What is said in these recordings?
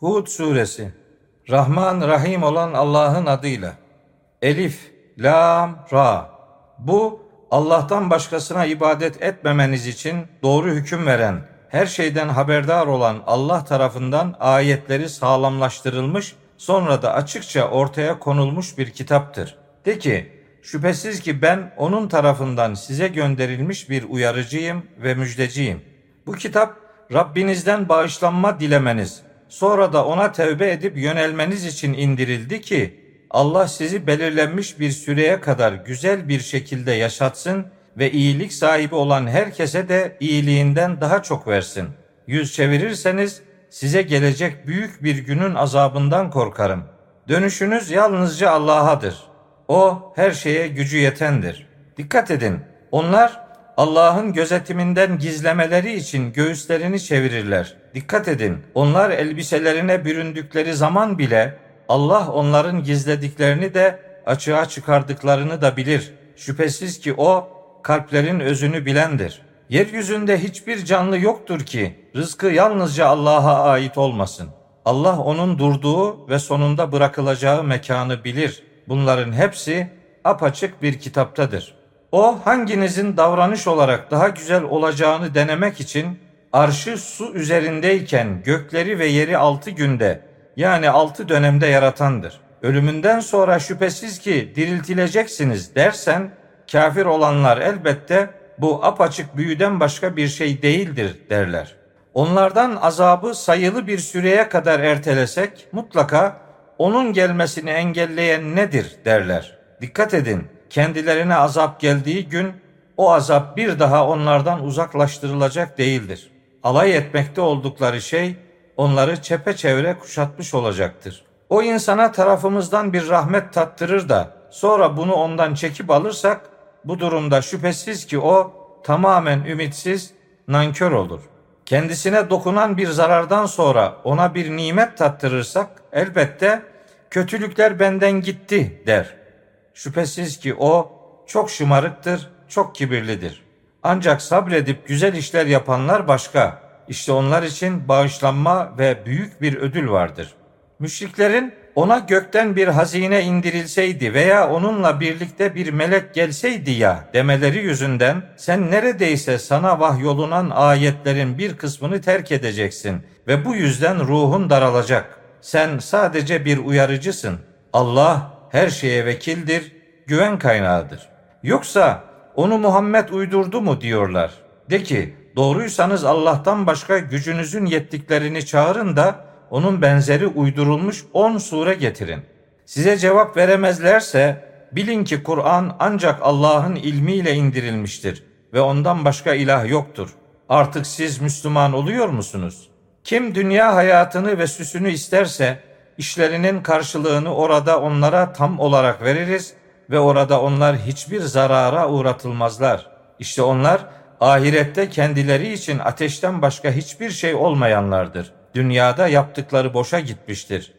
Hud suresi Rahman Rahim olan Allah'ın adıyla Elif, Lam, Ra Bu Allah'tan başkasına ibadet etmemeniz için doğru hüküm veren, her şeyden haberdar olan Allah tarafından ayetleri sağlamlaştırılmış, sonra da açıkça ortaya konulmuş bir kitaptır. De ki, şüphesiz ki ben onun tarafından size gönderilmiş bir uyarıcıyım ve müjdeciyim. Bu kitap Rabbinizden bağışlanma dilemeniz, sonra da ona tevbe edip yönelmeniz için indirildi ki Allah sizi belirlenmiş bir süreye kadar güzel bir şekilde yaşatsın ve iyilik sahibi olan herkese de iyiliğinden daha çok versin. Yüz çevirirseniz size gelecek büyük bir günün azabından korkarım. Dönüşünüz yalnızca Allah'adır. O her şeye gücü yetendir. Dikkat edin. Onlar Allah'ın gözetiminden gizlemeleri için göğüslerini çevirirler. Dikkat edin. Onlar elbiselerine büründükleri zaman bile Allah onların gizlediklerini de açığa çıkardıklarını da bilir. Şüphesiz ki o kalplerin özünü bilendir. Yeryüzünde hiçbir canlı yoktur ki rızkı yalnızca Allah'a ait olmasın. Allah onun durduğu ve sonunda bırakılacağı mekanı bilir. Bunların hepsi apaçık bir kitaptadır. O hanginizin davranış olarak daha güzel olacağını denemek için arşı su üzerindeyken gökleri ve yeri altı günde yani altı dönemde yaratandır. Ölümünden sonra şüphesiz ki diriltileceksiniz dersen kafir olanlar elbette bu apaçık büyüden başka bir şey değildir derler. Onlardan azabı sayılı bir süreye kadar ertelesek mutlaka onun gelmesini engelleyen nedir derler. Dikkat edin kendilerine azap geldiği gün o azap bir daha onlardan uzaklaştırılacak değildir. Alay etmekte oldukları şey onları çepeçevre kuşatmış olacaktır. O insana tarafımızdan bir rahmet tattırır da sonra bunu ondan çekip alırsak bu durumda şüphesiz ki o tamamen ümitsiz, nankör olur. Kendisine dokunan bir zarardan sonra ona bir nimet tattırırsak elbette kötülükler benden gitti der. Şüphesiz ki o çok şımarıktır, çok kibirlidir. Ancak sabredip güzel işler yapanlar başka. İşte onlar için bağışlanma ve büyük bir ödül vardır. Müşriklerin ona gökten bir hazine indirilseydi veya onunla birlikte bir melek gelseydi ya demeleri yüzünden sen neredeyse sana vahyolunan ayetlerin bir kısmını terk edeceksin ve bu yüzden ruhun daralacak. Sen sadece bir uyarıcısın. Allah her şeye vekildir, güven kaynağıdır. Yoksa onu Muhammed uydurdu mu diyorlar. De ki doğruysanız Allah'tan başka gücünüzün yettiklerini çağırın da onun benzeri uydurulmuş on sure getirin. Size cevap veremezlerse bilin ki Kur'an ancak Allah'ın ilmiyle indirilmiştir ve ondan başka ilah yoktur. Artık siz Müslüman oluyor musunuz? Kim dünya hayatını ve süsünü isterse işlerinin karşılığını orada onlara tam olarak veririz ve orada onlar hiçbir zarara uğratılmazlar. İşte onlar ahirette kendileri için ateşten başka hiçbir şey olmayanlardır. Dünyada yaptıkları boşa gitmiştir.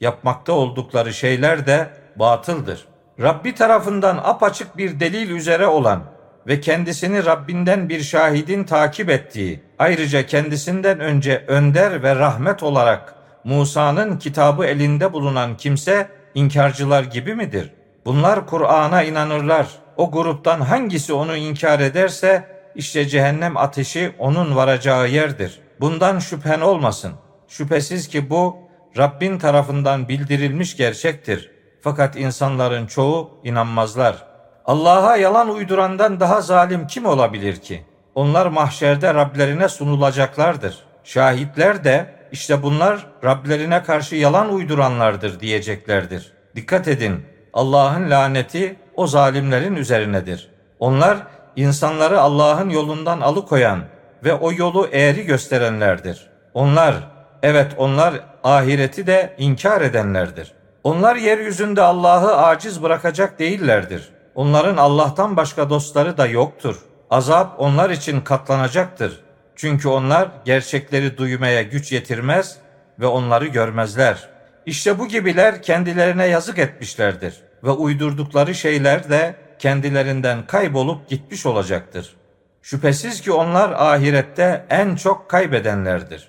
Yapmakta oldukları şeyler de batıldır. Rabbi tarafından apaçık bir delil üzere olan ve kendisini Rabbinden bir şahidin takip ettiği, ayrıca kendisinden önce önder ve rahmet olarak Musa'nın kitabı elinde bulunan kimse inkarcılar gibi midir? Bunlar Kur'an'a inanırlar. O gruptan hangisi onu inkar ederse işte cehennem ateşi onun varacağı yerdir. Bundan şüphen olmasın. Şüphesiz ki bu Rabbin tarafından bildirilmiş gerçektir. Fakat insanların çoğu inanmazlar. Allah'a yalan uydurandan daha zalim kim olabilir ki? Onlar mahşerde Rablerine sunulacaklardır. Şahitler de işte bunlar Rablerine karşı yalan uyduranlardır diyeceklerdir. Dikkat edin, Allah'ın laneti o zalimlerin üzerinedir. Onlar insanları Allah'ın yolundan alıkoyan ve o yolu eğri gösterenlerdir. Onlar, evet onlar ahireti de inkar edenlerdir. Onlar yeryüzünde Allah'ı aciz bırakacak değillerdir. Onların Allah'tan başka dostları da yoktur. Azap onlar için katlanacaktır. Çünkü onlar gerçekleri duymaya güç yetirmez ve onları görmezler. İşte bu gibiler kendilerine yazık etmişlerdir ve uydurdukları şeyler de kendilerinden kaybolup gitmiş olacaktır. Şüphesiz ki onlar ahirette en çok kaybedenlerdir.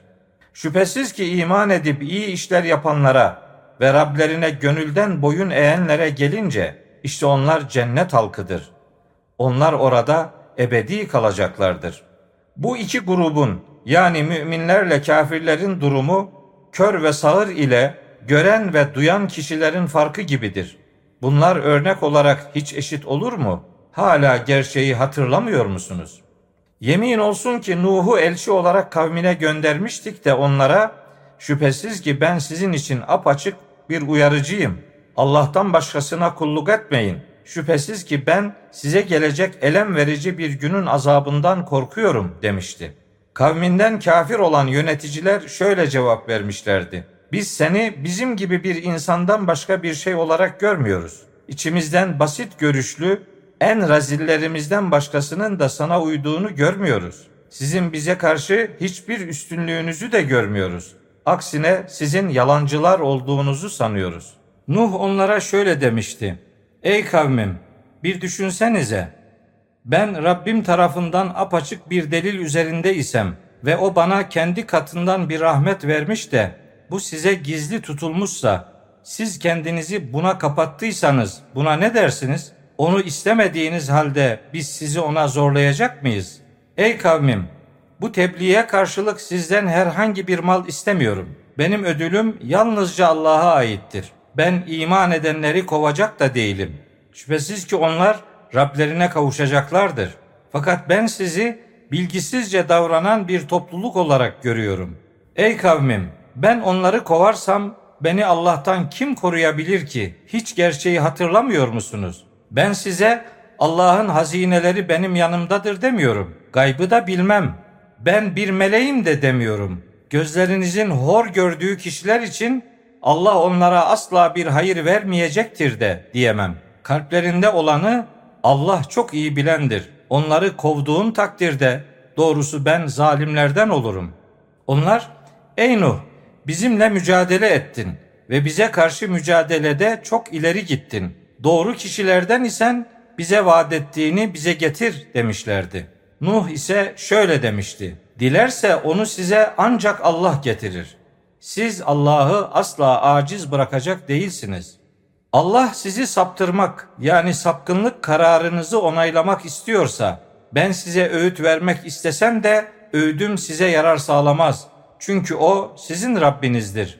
Şüphesiz ki iman edip iyi işler yapanlara ve Rablerine gönülden boyun eğenlere gelince işte onlar cennet halkıdır. Onlar orada ebedi kalacaklardır. Bu iki grubun yani müminlerle kafirlerin durumu kör ve sağır ile gören ve duyan kişilerin farkı gibidir. Bunlar örnek olarak hiç eşit olur mu? Hala gerçeği hatırlamıyor musunuz? Yemin olsun ki Nuh'u elçi olarak kavmine göndermiştik de onlara şüphesiz ki ben sizin için apaçık bir uyarıcıyım. Allah'tan başkasına kulluk etmeyin. Şüphesiz ki ben size gelecek elem verici bir günün azabından korkuyorum demişti. Kavminden kafir olan yöneticiler şöyle cevap vermişlerdi. Biz seni bizim gibi bir insandan başka bir şey olarak görmüyoruz. İçimizden basit görüşlü, en razillerimizden başkasının da sana uyduğunu görmüyoruz. Sizin bize karşı hiçbir üstünlüğünüzü de görmüyoruz. Aksine sizin yalancılar olduğunuzu sanıyoruz. Nuh onlara şöyle demişti. Ey kavmim bir düşünsenize. Ben Rabbim tarafından apaçık bir delil üzerinde isem ve o bana kendi katından bir rahmet vermiş de bu size gizli tutulmuşsa siz kendinizi buna kapattıysanız buna ne dersiniz? Onu istemediğiniz halde biz sizi ona zorlayacak mıyız? Ey kavmim bu tebliğe karşılık sizden herhangi bir mal istemiyorum. Benim ödülüm yalnızca Allah'a aittir. Ben iman edenleri kovacak da değilim. Şüphesiz ki onlar Rablerine kavuşacaklardır. Fakat ben sizi bilgisizce davranan bir topluluk olarak görüyorum. Ey kavmim, ben onları kovarsam beni Allah'tan kim koruyabilir ki? Hiç gerçeği hatırlamıyor musunuz? Ben size Allah'ın hazineleri benim yanımdadır demiyorum. Gaybı da bilmem. Ben bir meleğim de demiyorum. Gözlerinizin hor gördüğü kişiler için Allah onlara asla bir hayır vermeyecektir de diyemem. Kalplerinde olanı Allah çok iyi bilendir. Onları kovduğum takdirde doğrusu ben zalimlerden olurum. Onlar, ey Nuh bizimle mücadele ettin ve bize karşı mücadelede çok ileri gittin. Doğru kişilerden isen bize vaat ettiğini bize getir demişlerdi. Nuh ise şöyle demişti. Dilerse onu size ancak Allah getirir. Siz Allah'ı asla aciz bırakacak değilsiniz. Allah sizi saptırmak yani sapkınlık kararınızı onaylamak istiyorsa ben size öğüt vermek istesem de öğüdüm size yarar sağlamaz. Çünkü o sizin Rabbinizdir.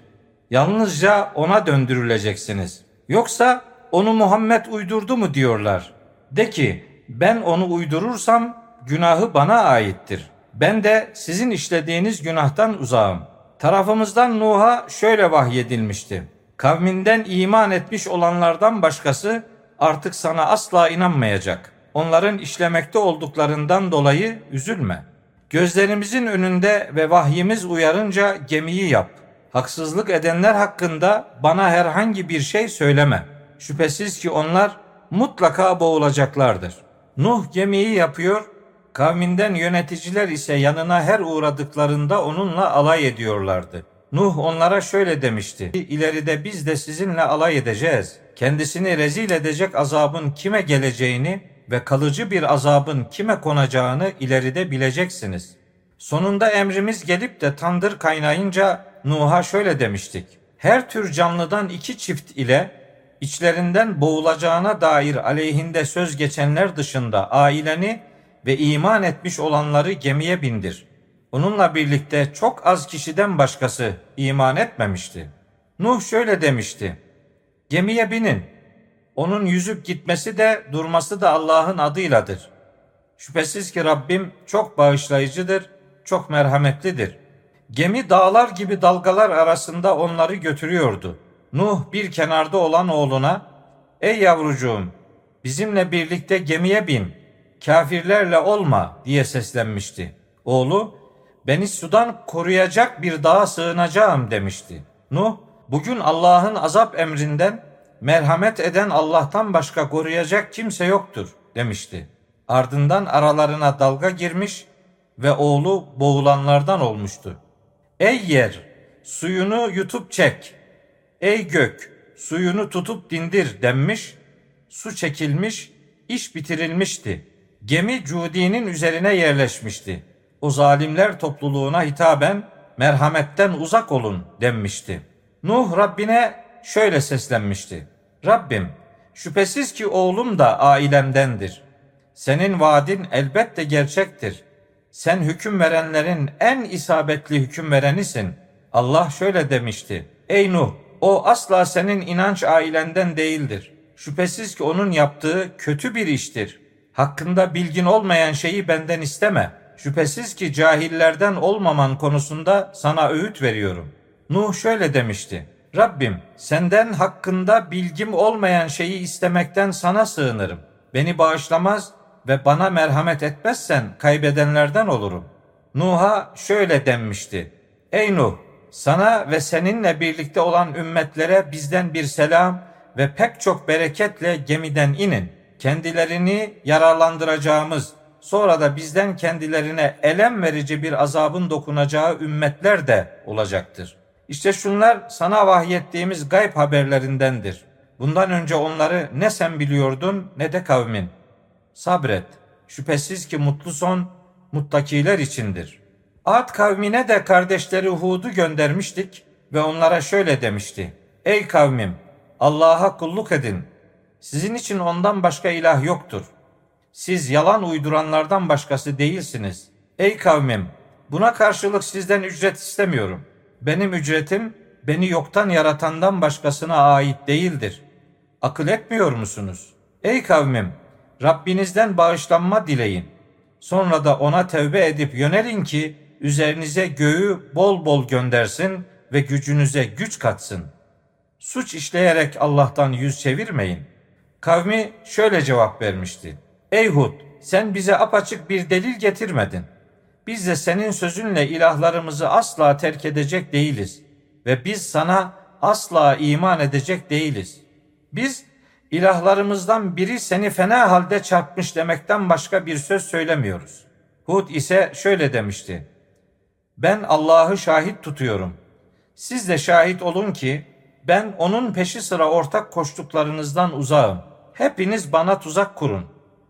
Yalnızca ona döndürüleceksiniz. Yoksa onu Muhammed uydurdu mu diyorlar. De ki ben onu uydurursam günahı bana aittir. Ben de sizin işlediğiniz günahtan uzağım. Tarafımızdan Nuh'a şöyle vahyedilmişti. Kavminden iman etmiş olanlardan başkası artık sana asla inanmayacak. Onların işlemekte olduklarından dolayı üzülme. Gözlerimizin önünde ve vahyimiz uyarınca gemiyi yap. Haksızlık edenler hakkında bana herhangi bir şey söyleme. Şüphesiz ki onlar mutlaka boğulacaklardır. Nuh gemiyi yapıyor, kavminden yöneticiler ise yanına her uğradıklarında onunla alay ediyorlardı. Nuh onlara şöyle demişti. İleride biz de sizinle alay edeceğiz. Kendisini rezil edecek azabın kime geleceğini ve kalıcı bir azabın kime konacağını ileride bileceksiniz. Sonunda emrimiz gelip de tandır kaynayınca Nuh'a şöyle demiştik. Her tür canlıdan iki çift ile içlerinden boğulacağına dair aleyhinde söz geçenler dışında aileni ve iman etmiş olanları gemiye bindir. Onunla birlikte çok az kişiden başkası iman etmemişti. Nuh şöyle demişti. Gemiye binin. Onun yüzüp gitmesi de durması da Allah'ın adıyladır. Şüphesiz ki Rabbim çok bağışlayıcıdır, çok merhametlidir. Gemi dağlar gibi dalgalar arasında onları götürüyordu. Nuh bir kenarda olan oğluna, ''Ey yavrucuğum, bizimle birlikte gemiye bin, kafirlerle olma.'' diye seslenmişti. Oğlu, beni sudan koruyacak bir dağa sığınacağım demişti. Nuh, bugün Allah'ın azap emrinden merhamet eden Allah'tan başka koruyacak kimse yoktur demişti. Ardından aralarına dalga girmiş ve oğlu boğulanlardan olmuştu. Ey yer, suyunu yutup çek. Ey gök, suyunu tutup dindir denmiş. Su çekilmiş, iş bitirilmişti. Gemi Cudi'nin üzerine yerleşmişti. O zalimler topluluğuna hitaben merhametten uzak olun denmişti. Nuh Rabbine şöyle seslenmişti. Rabbim şüphesiz ki oğlum da ailemdendir. Senin vaadin elbette gerçektir. Sen hüküm verenlerin en isabetli hüküm verenisin. Allah şöyle demişti. Ey Nuh o asla senin inanç ailenden değildir. Şüphesiz ki onun yaptığı kötü bir iştir. Hakkında bilgin olmayan şeyi benden isteme. Şüphesiz ki cahillerden olmaman konusunda sana öğüt veriyorum. Nuh şöyle demişti. Rabbim senden hakkında bilgim olmayan şeyi istemekten sana sığınırım. Beni bağışlamaz ve bana merhamet etmezsen kaybedenlerden olurum. Nuh'a şöyle denmişti. Ey Nuh sana ve seninle birlikte olan ümmetlere bizden bir selam ve pek çok bereketle gemiden inin. Kendilerini yararlandıracağımız, sonra da bizden kendilerine elem verici bir azabın dokunacağı ümmetler de olacaktır. İşte şunlar sana vahyettiğimiz gayb haberlerindendir. Bundan önce onları ne sen biliyordun ne de kavmin. Sabret. Şüphesiz ki mutlu son muttakiler içindir. Ad kavmine de kardeşleri Hud'u göndermiştik ve onlara şöyle demişti. Ey kavmim Allah'a kulluk edin. Sizin için ondan başka ilah yoktur. Siz yalan uyduranlardan başkası değilsiniz. Ey kavmim buna karşılık sizden ücret istemiyorum. Benim ücretim beni yoktan yaratandan başkasına ait değildir. Akıl etmiyor musunuz? Ey kavmim Rabbinizden bağışlanma dileyin. Sonra da ona tevbe edip yönelin ki üzerinize göğü bol bol göndersin ve gücünüze güç katsın. Suç işleyerek Allah'tan yüz çevirmeyin. Kavmi şöyle cevap vermişti. Ey Hud sen bize apaçık bir delil getirmedin. Biz de senin sözünle ilahlarımızı asla terk edecek değiliz ve biz sana asla iman edecek değiliz. Biz ilahlarımızdan biri seni fena halde çarpmış demekten başka bir söz söylemiyoruz. Hud ise şöyle demişti. Ben Allah'ı şahit tutuyorum. Siz de şahit olun ki ben onun peşi sıra ortak koştuklarınızdan uzağım. Hepiniz bana tuzak kurun.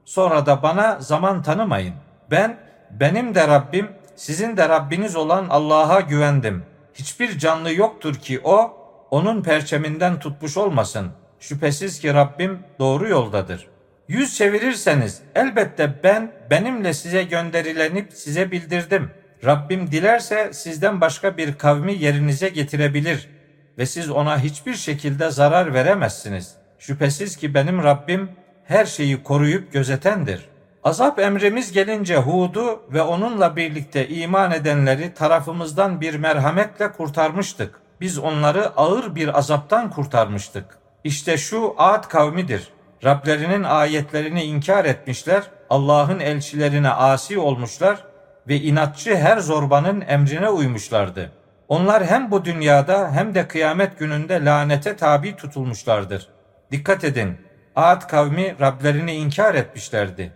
Sonra da bana zaman tanımayın. Ben benim de Rabbim, sizin de Rabbiniz olan Allah'a güvendim. Hiçbir canlı yoktur ki o onun perçeminden tutmuş olmasın. Şüphesiz ki Rabbim doğru yoldadır. Yüz çevirirseniz elbette ben benimle size gönderilenip size bildirdim. Rabbim dilerse sizden başka bir kavmi yerinize getirebilir ve siz ona hiçbir şekilde zarar veremezsiniz. Şüphesiz ki benim Rabbim her şeyi koruyup gözetendir. Azap emrimiz gelince Hud'u ve onunla birlikte iman edenleri tarafımızdan bir merhametle kurtarmıştık. Biz onları ağır bir azaptan kurtarmıştık. İşte şu Ad kavmidir. Rablerinin ayetlerini inkar etmişler, Allah'ın elçilerine asi olmuşlar ve inatçı her zorbanın emrine uymuşlardı. Onlar hem bu dünyada hem de kıyamet gününde lanete tabi tutulmuşlardır. Dikkat edin, Ad kavmi Rablerini inkar etmişlerdi.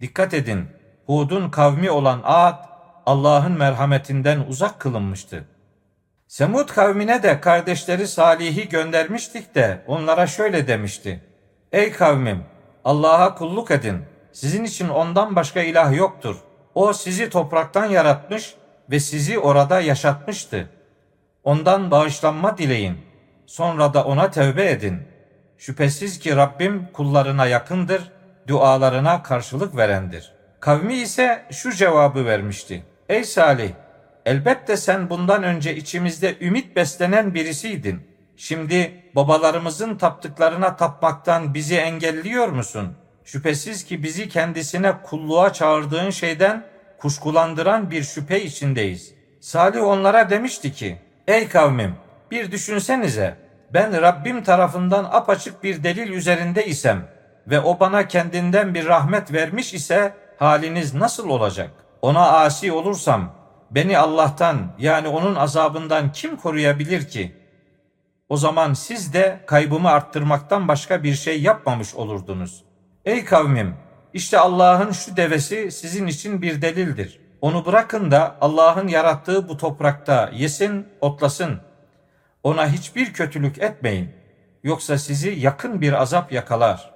Dikkat edin, Hud'un kavmi olan Ad, Allah'ın merhametinden uzak kılınmıştı. Semud kavmine de kardeşleri Salih'i göndermiştik de onlara şöyle demişti. Ey kavmim, Allah'a kulluk edin. Sizin için ondan başka ilah yoktur. O sizi topraktan yaratmış ve sizi orada yaşatmıştı. Ondan bağışlanma dileyin. Sonra da ona tevbe edin. Şüphesiz ki Rabbim kullarına yakındır, dualarına karşılık verendir. Kavmi ise şu cevabı vermişti. Ey Salih, elbette sen bundan önce içimizde ümit beslenen birisiydin. Şimdi babalarımızın taptıklarına tapmaktan bizi engelliyor musun? Şüphesiz ki bizi kendisine kulluğa çağırdığın şeyden kuşkulandıran bir şüphe içindeyiz. Salih onlara demişti ki, Ey kavmim bir düşünsenize ben Rabbim tarafından apaçık bir delil üzerinde isem ve o bana kendinden bir rahmet vermiş ise haliniz nasıl olacak? Ona asi olursam beni Allah'tan yani onun azabından kim koruyabilir ki? O zaman siz de kaybımı arttırmaktan başka bir şey yapmamış olurdunuz. Ey kavmim işte Allah'ın şu devesi sizin için bir delildir. Onu bırakın da Allah'ın yarattığı bu toprakta yesin, otlasın. Ona hiçbir kötülük etmeyin. Yoksa sizi yakın bir azap yakalar.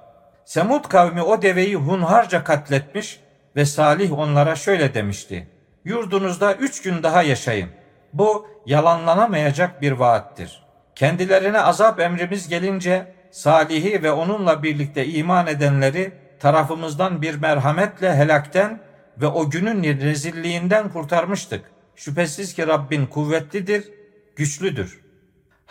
Semud kavmi o deveyi hunharca katletmiş ve Salih onlara şöyle demişti. Yurdunuzda üç gün daha yaşayın. Bu yalanlanamayacak bir vaattir. Kendilerine azap emrimiz gelince Salih'i ve onunla birlikte iman edenleri tarafımızdan bir merhametle helakten ve o günün rezilliğinden kurtarmıştık. Şüphesiz ki Rabbin kuvvetlidir, güçlüdür.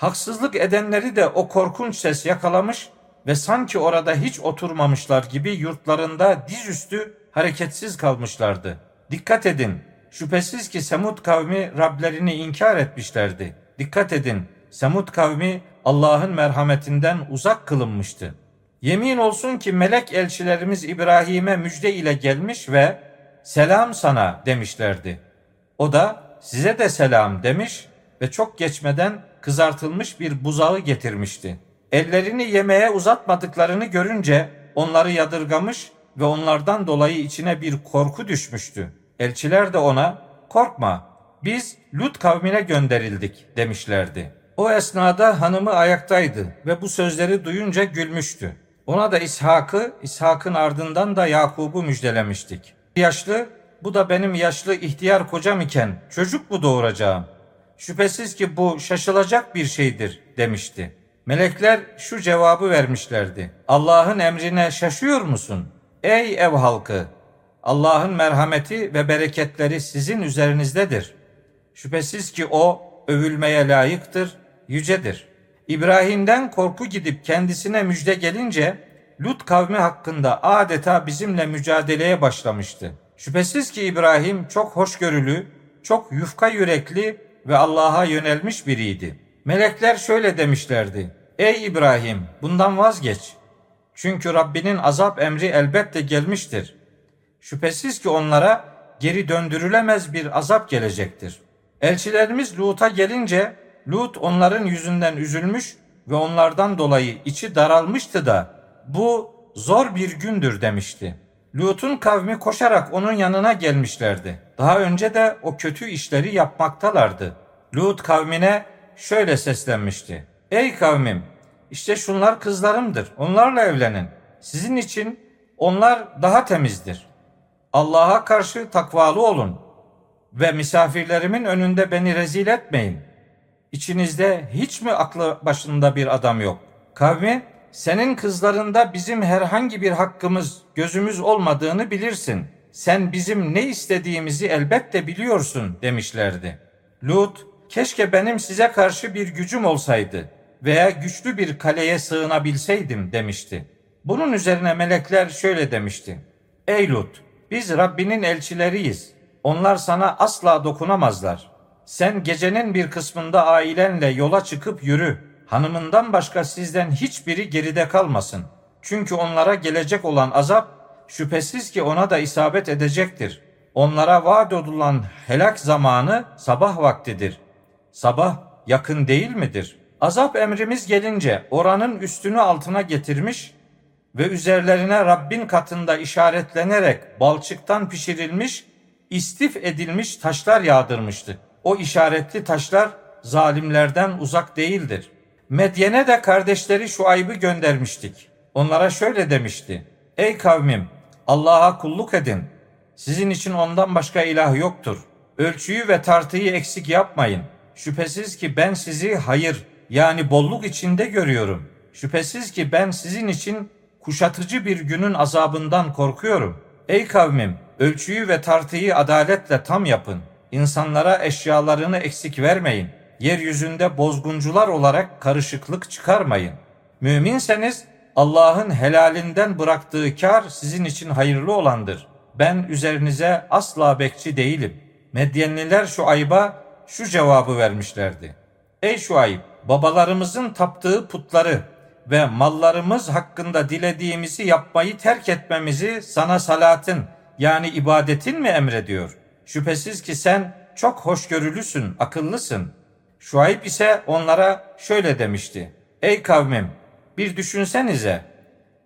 Haksızlık edenleri de o korkunç ses yakalamış ve sanki orada hiç oturmamışlar gibi yurtlarında dizüstü hareketsiz kalmışlardı. Dikkat edin, şüphesiz ki Semud kavmi Rablerini inkar etmişlerdi. Dikkat edin, Semud kavmi Allah'ın merhametinden uzak kılınmıştı. Yemin olsun ki melek elçilerimiz İbrahim'e müjde ile gelmiş ve selam sana demişlerdi. O da size de selam demiş ve çok geçmeden kızartılmış bir buzağı getirmişti. Ellerini yemeğe uzatmadıklarını görünce onları yadırgamış ve onlardan dolayı içine bir korku düşmüştü. Elçiler de ona korkma biz Lut kavmine gönderildik demişlerdi. O esnada hanımı ayaktaydı ve bu sözleri duyunca gülmüştü. Ona da İshak'ı, İshak'ın ardından da Yakub'u müjdelemiştik. Yaşlı, bu da benim yaşlı ihtiyar kocam iken çocuk mu doğuracağım? Şüphesiz ki bu şaşılacak bir şeydir demişti. Melekler şu cevabı vermişlerdi. Allah'ın emrine şaşıyor musun? Ey ev halkı! Allah'ın merhameti ve bereketleri sizin üzerinizdedir. Şüphesiz ki o övülmeye layıktır, yücedir. İbrahim'den korku gidip kendisine müjde gelince Lut kavmi hakkında adeta bizimle mücadeleye başlamıştı. Şüphesiz ki İbrahim çok hoşgörülü, çok yufka yürekli ve Allah'a yönelmiş biriydi. Melekler şöyle demişlerdi. Ey İbrahim bundan vazgeç. Çünkü Rabbinin azap emri elbette gelmiştir. Şüphesiz ki onlara geri döndürülemez bir azap gelecektir. Elçilerimiz Lut'a gelince Lut onların yüzünden üzülmüş ve onlardan dolayı içi daralmıştı da bu zor bir gündür demişti. Lut'un kavmi koşarak onun yanına gelmişlerdi. Daha önce de o kötü işleri yapmaktalardı. Lut kavmine şöyle seslenmişti. Ey kavmim işte şunlar kızlarımdır. Onlarla evlenin. Sizin için onlar daha temizdir. Allah'a karşı takvalı olun ve misafirlerimin önünde beni rezil etmeyin. İçinizde hiç mi aklı başında bir adam yok? Kavmi senin kızlarında bizim herhangi bir hakkımız, gözümüz olmadığını bilirsin. Sen bizim ne istediğimizi elbette biliyorsun demişlerdi. Lut, keşke benim size karşı bir gücüm olsaydı veya güçlü bir kaleye sığınabilseydim demişti. Bunun üzerine melekler şöyle demişti. Ey Lut, biz Rabbinin elçileriyiz. Onlar sana asla dokunamazlar. Sen gecenin bir kısmında ailenle yola çıkıp yürü hanımından başka sizden hiçbiri geride kalmasın. Çünkü onlara gelecek olan azap şüphesiz ki ona da isabet edecektir. Onlara vaat edilen helak zamanı sabah vaktidir. Sabah yakın değil midir? Azap emrimiz gelince oranın üstünü altına getirmiş ve üzerlerine Rabbin katında işaretlenerek balçıktan pişirilmiş, istif edilmiş taşlar yağdırmıştı. O işaretli taşlar zalimlerden uzak değildir.'' Medyen'e de kardeşleri şu Şuayb'ı göndermiştik. Onlara şöyle demişti. Ey kavmim Allah'a kulluk edin. Sizin için ondan başka ilah yoktur. Ölçüyü ve tartıyı eksik yapmayın. Şüphesiz ki ben sizi hayır yani bolluk içinde görüyorum. Şüphesiz ki ben sizin için kuşatıcı bir günün azabından korkuyorum. Ey kavmim ölçüyü ve tartıyı adaletle tam yapın. İnsanlara eşyalarını eksik vermeyin.'' Yeryüzünde bozguncular olarak karışıklık çıkarmayın. Müminseniz Allah'ın helalinden bıraktığı kar sizin için hayırlı olandır. Ben üzerinize asla bekçi değilim. Medyenliler şu ayba şu cevabı vermişlerdi. Ey şu ayıp, babalarımızın taptığı putları ve mallarımız hakkında dilediğimizi yapmayı terk etmemizi sana salatın yani ibadetin mi emrediyor? Şüphesiz ki sen çok hoşgörülüsün, akıllısın.'' Şuayb ise onlara şöyle demişti. Ey kavmim bir düşünsenize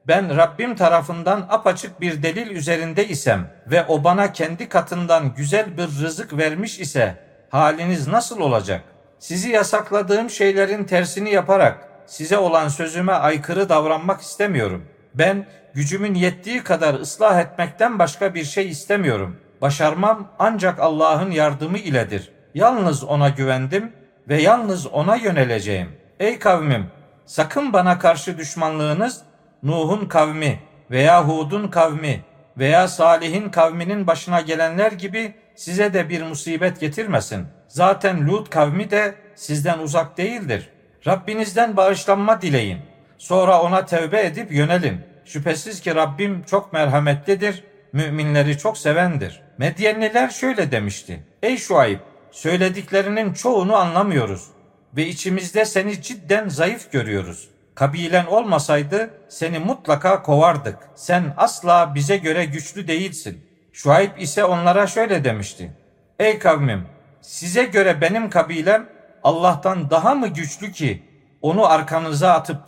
ben Rabbim tarafından apaçık bir delil üzerinde isem ve o bana kendi katından güzel bir rızık vermiş ise haliniz nasıl olacak? Sizi yasakladığım şeylerin tersini yaparak size olan sözüme aykırı davranmak istemiyorum. Ben gücümün yettiği kadar ıslah etmekten başka bir şey istemiyorum. Başarmam ancak Allah'ın yardımı iledir. Yalnız ona güvendim ve yalnız ona yöneleceğim. Ey kavmim, sakın bana karşı düşmanlığınız Nuh'un kavmi veya Hud'un kavmi veya Salih'in kavminin başına gelenler gibi size de bir musibet getirmesin. Zaten Lut kavmi de sizden uzak değildir. Rabbinizden bağışlanma dileyin. Sonra ona tevbe edip yönelin. Şüphesiz ki Rabbim çok merhametlidir, müminleri çok sevendir. Medyenliler şöyle demişti. Ey Şuayb, söylediklerinin çoğunu anlamıyoruz ve içimizde seni cidden zayıf görüyoruz. Kabilen olmasaydı seni mutlaka kovardık. Sen asla bize göre güçlü değilsin. Şuayb ise onlara şöyle demişti. Ey kavmim, size göre benim kabilem Allah'tan daha mı güçlü ki onu arkanıza atıp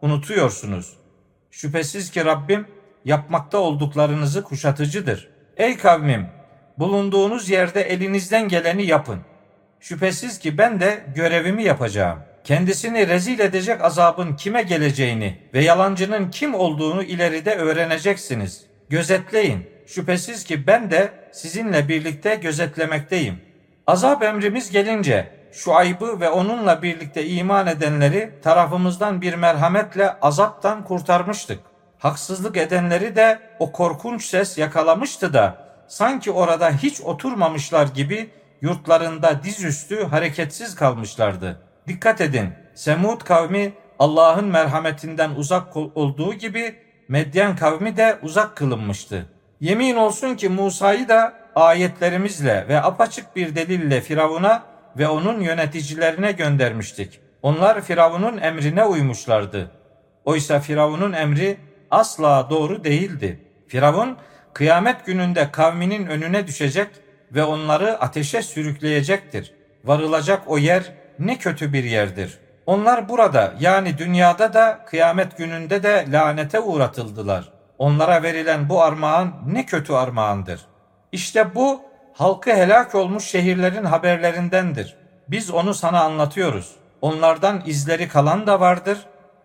unutuyorsunuz? Şüphesiz ki Rabbim yapmakta olduklarınızı kuşatıcıdır. Ey kavmim, bulunduğunuz yerde elinizden geleni yapın. Şüphesiz ki ben de görevimi yapacağım. Kendisini rezil edecek azabın kime geleceğini ve yalancının kim olduğunu ileride öğreneceksiniz. Gözetleyin. Şüphesiz ki ben de sizinle birlikte gözetlemekteyim. Azap emrimiz gelince şu aybı ve onunla birlikte iman edenleri tarafımızdan bir merhametle azaptan kurtarmıştık. Haksızlık edenleri de o korkunç ses yakalamıştı da sanki orada hiç oturmamışlar gibi yurtlarında dizüstü hareketsiz kalmışlardı. Dikkat edin, Semud kavmi Allah'ın merhametinden uzak olduğu gibi Medyen kavmi de uzak kılınmıştı. Yemin olsun ki Musa'yı da ayetlerimizle ve apaçık bir delille Firavun'a ve onun yöneticilerine göndermiştik. Onlar Firavun'un emrine uymuşlardı. Oysa Firavun'un emri asla doğru değildi. Firavun kıyamet gününde kavminin önüne düşecek ve onları ateşe sürükleyecektir. Varılacak o yer ne kötü bir yerdir. Onlar burada yani dünyada da kıyamet gününde de lanete uğratıldılar. Onlara verilen bu armağan ne kötü armağandır. İşte bu halkı helak olmuş şehirlerin haberlerindendir. Biz onu sana anlatıyoruz. Onlardan izleri kalan da vardır,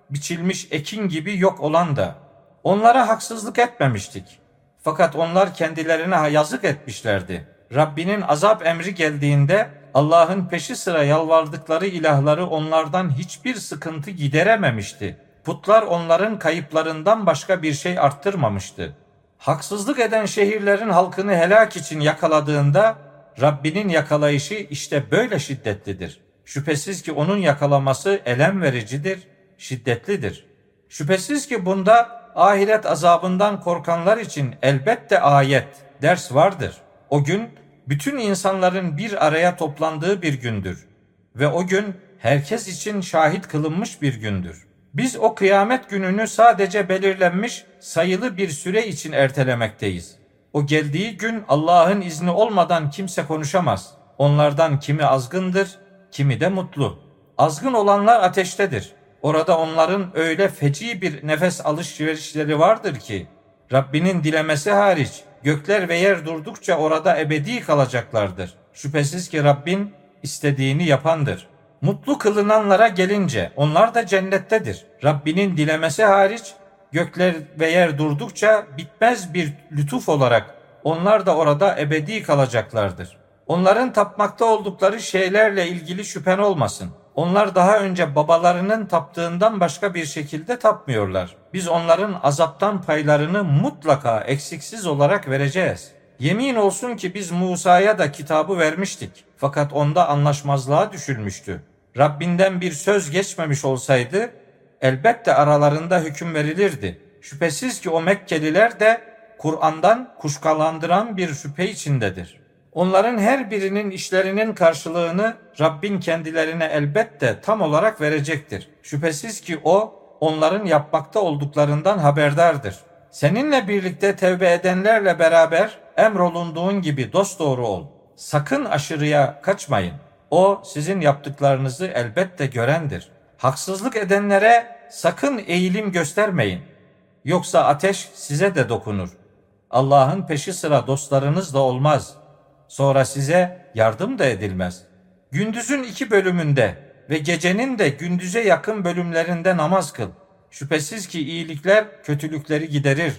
biçilmiş ekin gibi yok olan da. Onlara haksızlık etmemiştik. Fakat onlar kendilerine yazık etmişlerdi. Rabbinin azap emri geldiğinde Allah'ın peşi sıra yalvardıkları ilahları onlardan hiçbir sıkıntı giderememişti. Putlar onların kayıplarından başka bir şey arttırmamıştı. Haksızlık eden şehirlerin halkını helak için yakaladığında Rabbinin yakalayışı işte böyle şiddetlidir. Şüphesiz ki onun yakalaması elem vericidir, şiddetlidir. Şüphesiz ki bunda ahiret azabından korkanlar için elbette ayet, ders vardır. O gün bütün insanların bir araya toplandığı bir gündür ve o gün herkes için şahit kılınmış bir gündür. Biz o kıyamet gününü sadece belirlenmiş sayılı bir süre için ertelemekteyiz. O geldiği gün Allah'ın izni olmadan kimse konuşamaz. Onlardan kimi azgındır, kimi de mutlu. Azgın olanlar ateştedir. Orada onların öyle feci bir nefes alışverişleri vardır ki Rabbinin dilemesi hariç gökler ve yer durdukça orada ebedi kalacaklardır. Şüphesiz ki Rabbin istediğini yapandır. Mutlu kılınanlara gelince onlar da cennettedir. Rabbinin dilemesi hariç gökler ve yer durdukça bitmez bir lütuf olarak onlar da orada ebedi kalacaklardır. Onların tapmakta oldukları şeylerle ilgili şüphen olmasın. Onlar daha önce babalarının taptığından başka bir şekilde tapmıyorlar. Biz onların azaptan paylarını mutlaka eksiksiz olarak vereceğiz. Yemin olsun ki biz Musa'ya da kitabı vermiştik. Fakat onda anlaşmazlığa düşülmüştü. Rabbinden bir söz geçmemiş olsaydı elbette aralarında hüküm verilirdi. Şüphesiz ki o Mekkeliler de Kur'an'dan kuşkalandıran bir şüphe içindedir. Onların her birinin işlerinin karşılığını Rabbin kendilerine elbette tam olarak verecektir. Şüphesiz ki o onların yapmakta olduklarından haberdardır. Seninle birlikte tevbe edenlerle beraber emrolunduğun gibi dosdoğru ol. Sakın aşırıya kaçmayın. O sizin yaptıklarınızı elbette görendir. Haksızlık edenlere sakın eğilim göstermeyin. Yoksa ateş size de dokunur. Allah'ın peşi sıra dostlarınız da olmaz. Sonra size yardım da edilmez. Gündüzün iki bölümünde ve gecenin de gündüze yakın bölümlerinde namaz kıl. Şüphesiz ki iyilikler kötülükleri giderir.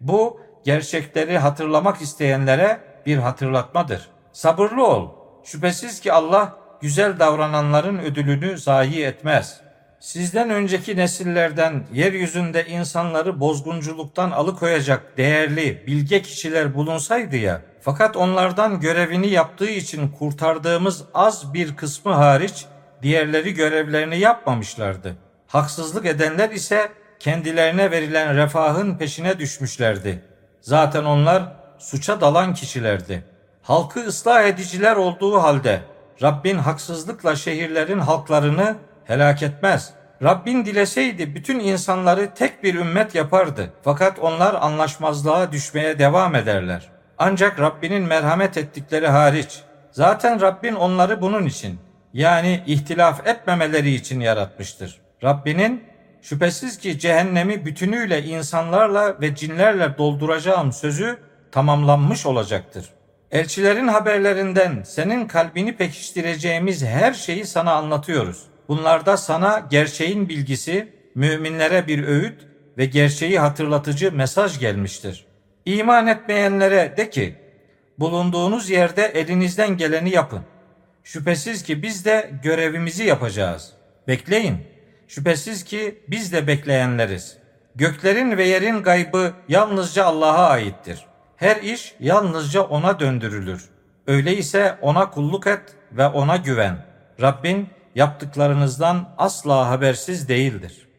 Bu gerçekleri hatırlamak isteyenlere bir hatırlatmadır. Sabırlı ol Şüphesiz ki Allah güzel davrananların ödülünü zayi etmez. Sizden önceki nesillerden yeryüzünde insanları bozgunculuktan alıkoyacak değerli, bilge kişiler bulunsaydı ya, fakat onlardan görevini yaptığı için kurtardığımız az bir kısmı hariç diğerleri görevlerini yapmamışlardı. Haksızlık edenler ise kendilerine verilen refahın peşine düşmüşlerdi. Zaten onlar suça dalan kişilerdi. Halkı ıslah ediciler olduğu halde Rabbin haksızlıkla şehirlerin halklarını helak etmez. Rabbin dileseydi bütün insanları tek bir ümmet yapardı. Fakat onlar anlaşmazlığa düşmeye devam ederler. Ancak Rabbinin merhamet ettikleri hariç. Zaten Rabbin onları bunun için yani ihtilaf etmemeleri için yaratmıştır. Rabbinin şüphesiz ki cehennemi bütünüyle insanlarla ve cinlerle dolduracağım sözü tamamlanmış olacaktır. Elçilerin haberlerinden senin kalbini pekiştireceğimiz her şeyi sana anlatıyoruz. Bunlarda sana gerçeğin bilgisi, müminlere bir öğüt ve gerçeği hatırlatıcı mesaj gelmiştir. İman etmeyenlere de ki, bulunduğunuz yerde elinizden geleni yapın. Şüphesiz ki biz de görevimizi yapacağız. Bekleyin. Şüphesiz ki biz de bekleyenleriz. Göklerin ve yerin gaybı yalnızca Allah'a aittir. Her iş yalnızca ona döndürülür. Öyleyse ona kulluk et ve ona güven. Rabbin yaptıklarınızdan asla habersiz değildir.